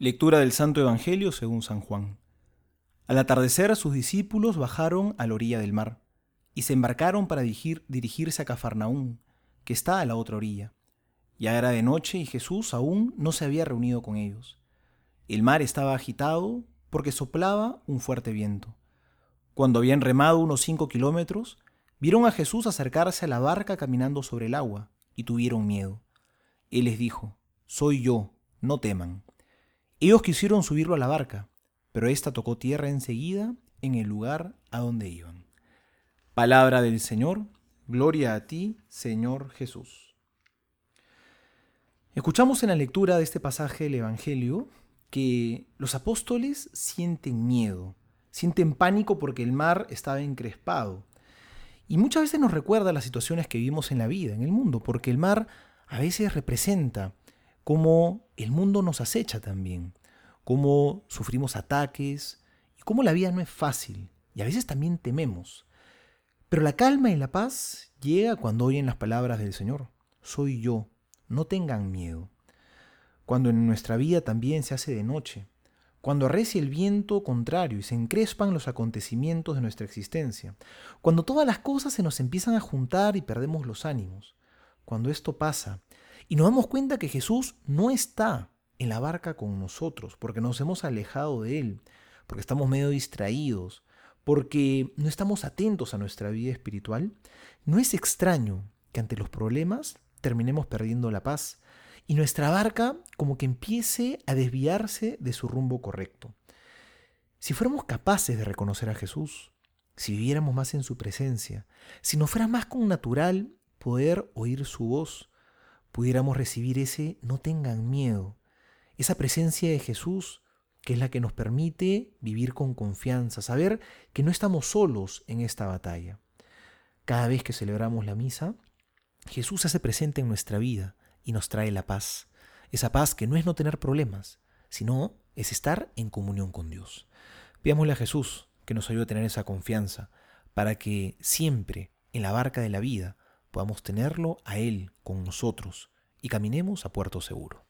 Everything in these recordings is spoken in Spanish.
Lectura del Santo Evangelio según San Juan. Al atardecer sus discípulos bajaron a la orilla del mar y se embarcaron para dirigirse a Cafarnaún, que está a la otra orilla. Ya era de noche y Jesús aún no se había reunido con ellos. El mar estaba agitado porque soplaba un fuerte viento. Cuando habían remado unos cinco kilómetros, vieron a Jesús acercarse a la barca caminando sobre el agua y tuvieron miedo. Él les dijo, Soy yo, no teman. Ellos quisieron subirlo a la barca, pero ésta tocó tierra enseguida en el lugar a donde iban. Palabra del Señor, gloria a ti, Señor Jesús. Escuchamos en la lectura de este pasaje del Evangelio que los apóstoles sienten miedo, sienten pánico porque el mar estaba encrespado. Y muchas veces nos recuerda las situaciones que vivimos en la vida, en el mundo, porque el mar a veces representa cómo el mundo nos acecha también, cómo sufrimos ataques y cómo la vida no es fácil y a veces también tememos. Pero la calma y la paz llega cuando oyen las palabras del Señor. Soy yo, no tengan miedo. Cuando en nuestra vida también se hace de noche, cuando arrecia el viento contrario y se encrespan los acontecimientos de nuestra existencia, cuando todas las cosas se nos empiezan a juntar y perdemos los ánimos, cuando esto pasa y nos damos cuenta que Jesús no está en la barca con nosotros, porque nos hemos alejado de Él, porque estamos medio distraídos, porque no estamos atentos a nuestra vida espiritual, no es extraño que ante los problemas terminemos perdiendo la paz y nuestra barca como que empiece a desviarse de su rumbo correcto. Si fuéramos capaces de reconocer a Jesús, si viviéramos más en su presencia, si nos fuera más con natural poder oír su voz, pudiéramos recibir ese no tengan miedo, esa presencia de Jesús que es la que nos permite vivir con confianza, saber que no estamos solos en esta batalla. Cada vez que celebramos la misa, Jesús se hace presente en nuestra vida y nos trae la paz. Esa paz que no es no tener problemas, sino es estar en comunión con Dios. Pidámosle a Jesús que nos ayude a tener esa confianza para que siempre en la barca de la vida podamos tenerlo a Él con nosotros y caminemos a puerto seguro.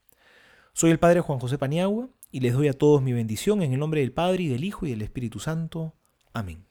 Soy el Padre Juan José Paniagua y les doy a todos mi bendición en el nombre del Padre y del Hijo y del Espíritu Santo. Amén.